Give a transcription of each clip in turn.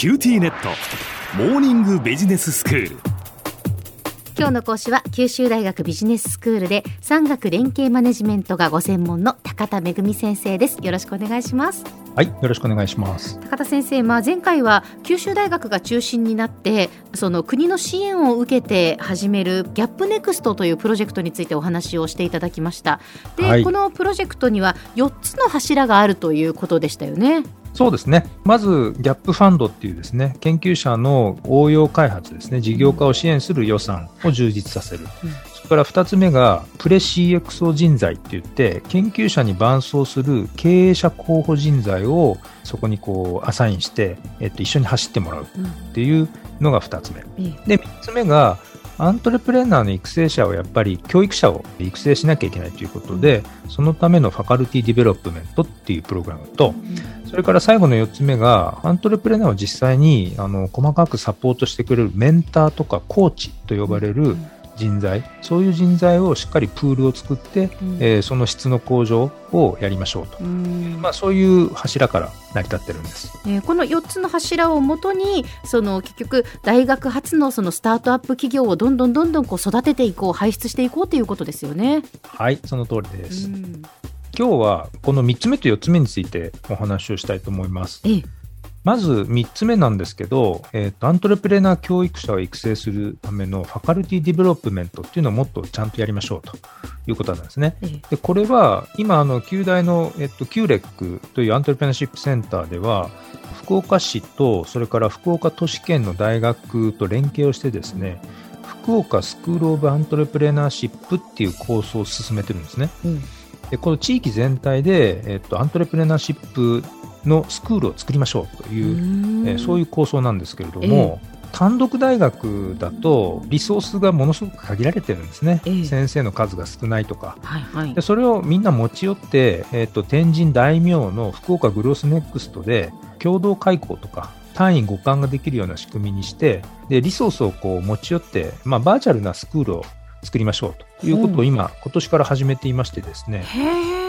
QTnet。モーニングビジネススクール。今日の講師は九州大学ビジネススクールで産学連携マネジメントがご専門の高田恵先生です。よろしくお願いします。はい、よろしくお願いします。高田先生、まあ、前回は九州大学が中心になってその国の支援を受けて始める GAPNEXT というプロジェクトについてお話をしていただきました。で、はい。このプロジェクトには4つの柱があるということでしたよねそうですね。まず、ギャップファンドっていうですね、研究者の応用開発ですね、事業化を支援する予算を充実させる。それから2つ目が、プレ CXO 人材って言って、研究者に伴走する経営者候補人材をそこにこうアサインして、えっと、一緒に走ってもらうっていうのが2つ目。ええで、3つ目が、アントレプレーナーの育成者をやっぱり教育者を育成しなきゃいけないということで、そのためのファカルティディベロップメントっていうプログラムと、それから最後の4つ目が、アントレプレーナーを実際にあの細かくサポートしてくれるメンターとかコーチと呼ばれる人材、そういう人材をしっかりプールを作って、うんえーその質の向上をやりましょうと。うんまあ、そういう柱から成り立ってるんです。えーこの4つの柱をもとにその結局大学発のそのスタートアップ企業をどんどんどんどんこう育てていこう輩出していこうということですよね。はい、その通りです。うん今日はこの3つ目と4つ目についてお話をしたいと思います。ええまず3つ目なんですけど、えーとアントレプレーナー教育者を育成するためのファカルティディベロップメントっていうのをもっとちゃんとやりましょうということなんですね。ええでこれは今、あの九大の、えっと、 QREC というアントレプレナーシップセンターでは、福岡市とそれから福岡都市圏の大学と連携をしてですね、福岡スクール・オブ・アントレプレナーシップっていう構想を進めてるんですね。うんでこの地域全体で、えっと、アントレプレナーシップのスクールを作りましょうという、えーそういう構想なんですけれども、単独大学だとリソースがものすごく限られてるんですね、ええ。先生の数が少ないとか。はいはい。でそれをみんな持ち寄って、えっと天神大名の福岡グロスネックストで共同開講とか単位互換ができるような仕組みにしてでリソースをこう持ち寄って、まあ、バーチャルなスクールを作りましょうということを今、今年から始めていましてですね、へ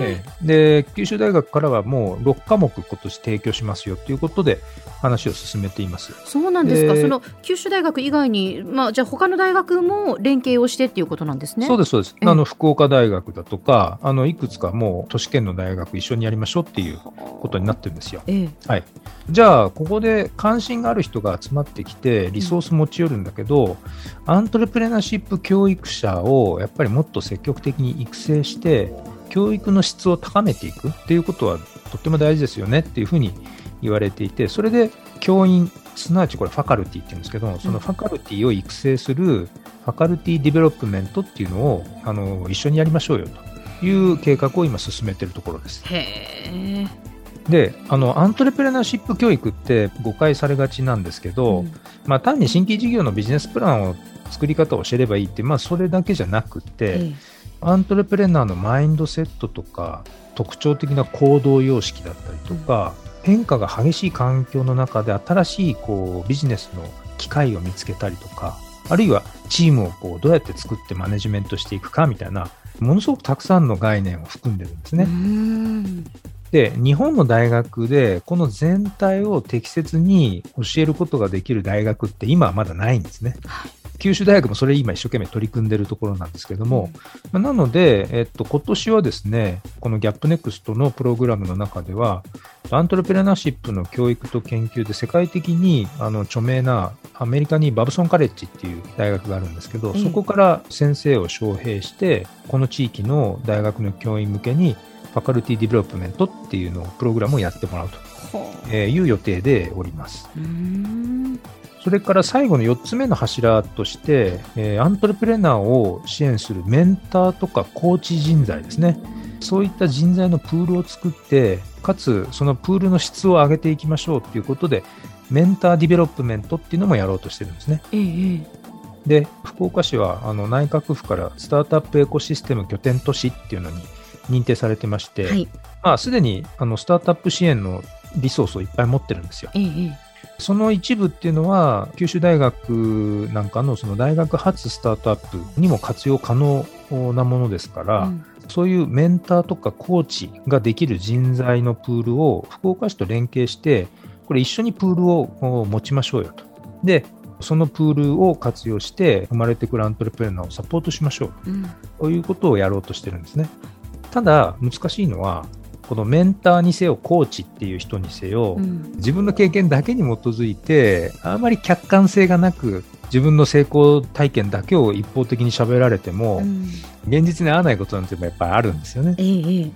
えええで九州大学からはもう6科目今年提供しますよということで話を進めています。そうなんですか、でその九州大学以外に、まあ、じゃあ他の大学も連携をしてっていうことなんですね。そうです、そうです。ええあの、福岡大学だとか、あの、いくつかもう都市圏の大学一緒にやりましょうっていうことになってるんですよ。ええじゃあ、ここで関心がある人が集まってきて、リソース持ち寄るんだけど、アントレプレナーシップ教育者をやっぱりもっと積極的に育成して、教育の質を高めていくっていうことはとっても大事ですよねっていうふうに言われていて、それで教員、すなわちこれファカルティって言うんですけど、そのファカルティを育成するファカルティディベロップメントっていうのをあの一緒にやりましょうよという計画を今進めているところです。へえ。で、あの、アントレプレナーシップ教育って誤解されがちなんですけど、うんまあ単に新規事業のビジネスプランを作り方を教えればいいって、まあそれだけじゃなくて、えアントレプレナーのマインドセットとか、特徴的な行動様式だったりとか、変化が激しい環境の中で新しいこうビジネスの機会を見つけたりとか、あるいはチームをこうどうやって作ってマネジメントしていくかみたいな、ものすごくたくさんの概念を含んでるんですね。で、日本の大学でこの全体を適切に教えることができる大学って今はまだないんですね。九州大学もそれ今一生懸命取り組んでるところなんですけども、まあなので、えっと、今年はですね、このギャップネクストのプログラムの中では、アントレプレナーシップの教育と研究で世界的にあの著名なアメリカにバブソンカレッジっていう大学があるんですけど、ええそこから先生を招聘して、この地域の大学の教員向けにファカルティディベロップメントっていうのをプログラムをやってもらうという予定でおります。それから最後の4つ目の柱として、えーアントレプレナーを支援するメンターとかコーチ人材ですね。そういった人材のプールを作って、かつそのプールの質を上げていきましょうということで、メンターディベロップメントっていうのもやろうとしてるんですね。ええで、福岡市はあの内閣府からスタートアップエコシステム拠点都市っていうのに認定されてまして、はいまあ、すでにあのスタートアップ支援のリソースをいっぱい持ってるんですよ。ええその一部っていうのは、九州大学なんかのその大学発スタートアップにも活用可能なものですから、うんそういうメンターとかコーチができる人材のプールを福岡市と連携して、これ一緒にプールを持ちましょうよと。で、そのプールを活用して生まれてくるアントレプレナーをサポートしましょう、うん、ということをやろうとしてるんですね。ただ、難しいのは、このメンターにせよ、コーチっていう人にせよ、うん、自分の経験だけに基づいて、あまり客観性がなく、自分の成功体験だけを一方的に喋られても、うん、現実に合わないことなんてやっぱりあるんですよね。ええ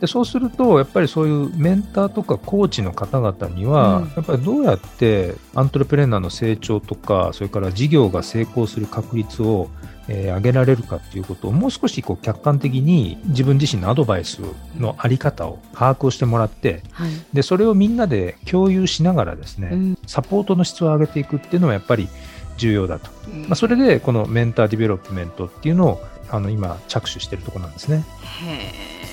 でそうすると、やっぱりそういうメンターとかコーチの方々には、うん、やっぱりどうやってアントレプレーナーの成長とか、それから事業が成功する確率を、えー、上げられるかっていうことをもう少しこう客観的に自分自身のアドバイスのあり方を把握をしてもらって、はい、でそれをみんなで共有しながらですね、うん、サポートの質を上げていくっていうのはやっぱり重要だと、うん、まあ、それでこのメンターディベロップメントっていうのをあの今着手しているところなんですね。へ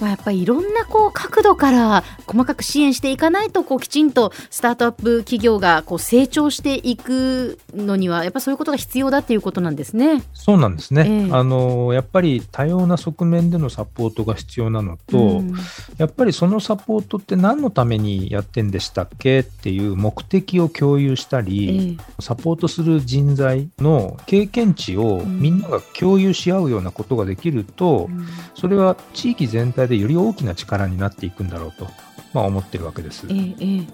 まあ、やっぱりいろんなこう角度から細かく支援していかないとこうきちんとスタートアップ企業がこう成長していくのにはやっぱそういうことが必要だっていうことなんですね。そうなんですね、えー、あのやっぱり多様な側面でのサポートが必要なのと、うん、やっぱりそのサポートって何のためにやってんでしたっけっていう目的を共有したり、えー、サポートする人材の経験値をみんなが共有し合うようなことができると、うん、それは地域全体でより大きな力になっていくんだろうと、まあ、思ってるわけです。えー、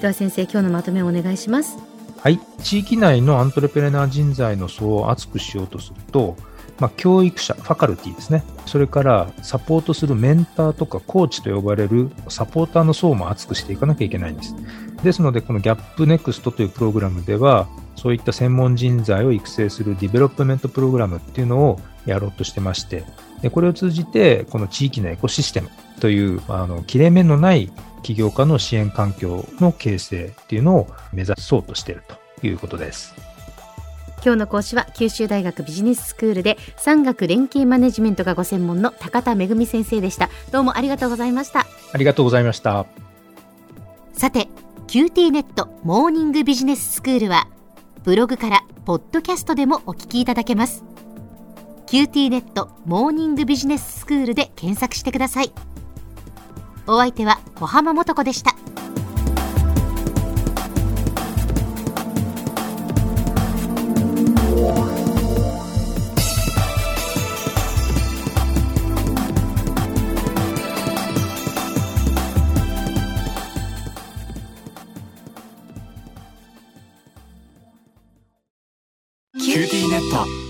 では先生今日のまとめをお願いします。はい、地域内のアントレプレナー人材の層を厚くしようとすると、まあ、教育者、ファカルティですね。それからサポートするメンターとかコーチと呼ばれるサポーターの層も厚くしていかなきゃいけないんです。ですので、このギャップネクストというプログラムでは、そういった専門人材を育成するディベロップメントプログラムっていうのをやろうとしてまして、でこれを通じて、この地域のエコシステムという、あの、切れ目のない起業家の支援環境の形成っていうのを目指そうとしているということです。今日の講師は九州大学ビジネススクールで産学連携マネジメントがご専門の高田恵先生でした。どうもありがとうございました。ありがとうございました。さて QT ネットモーニングビジネススクールはブログからポッドキャストでもお聞きいただけます。QT ネットモーニングビジネススクールで検索してください。お相手は小浜もとこでした。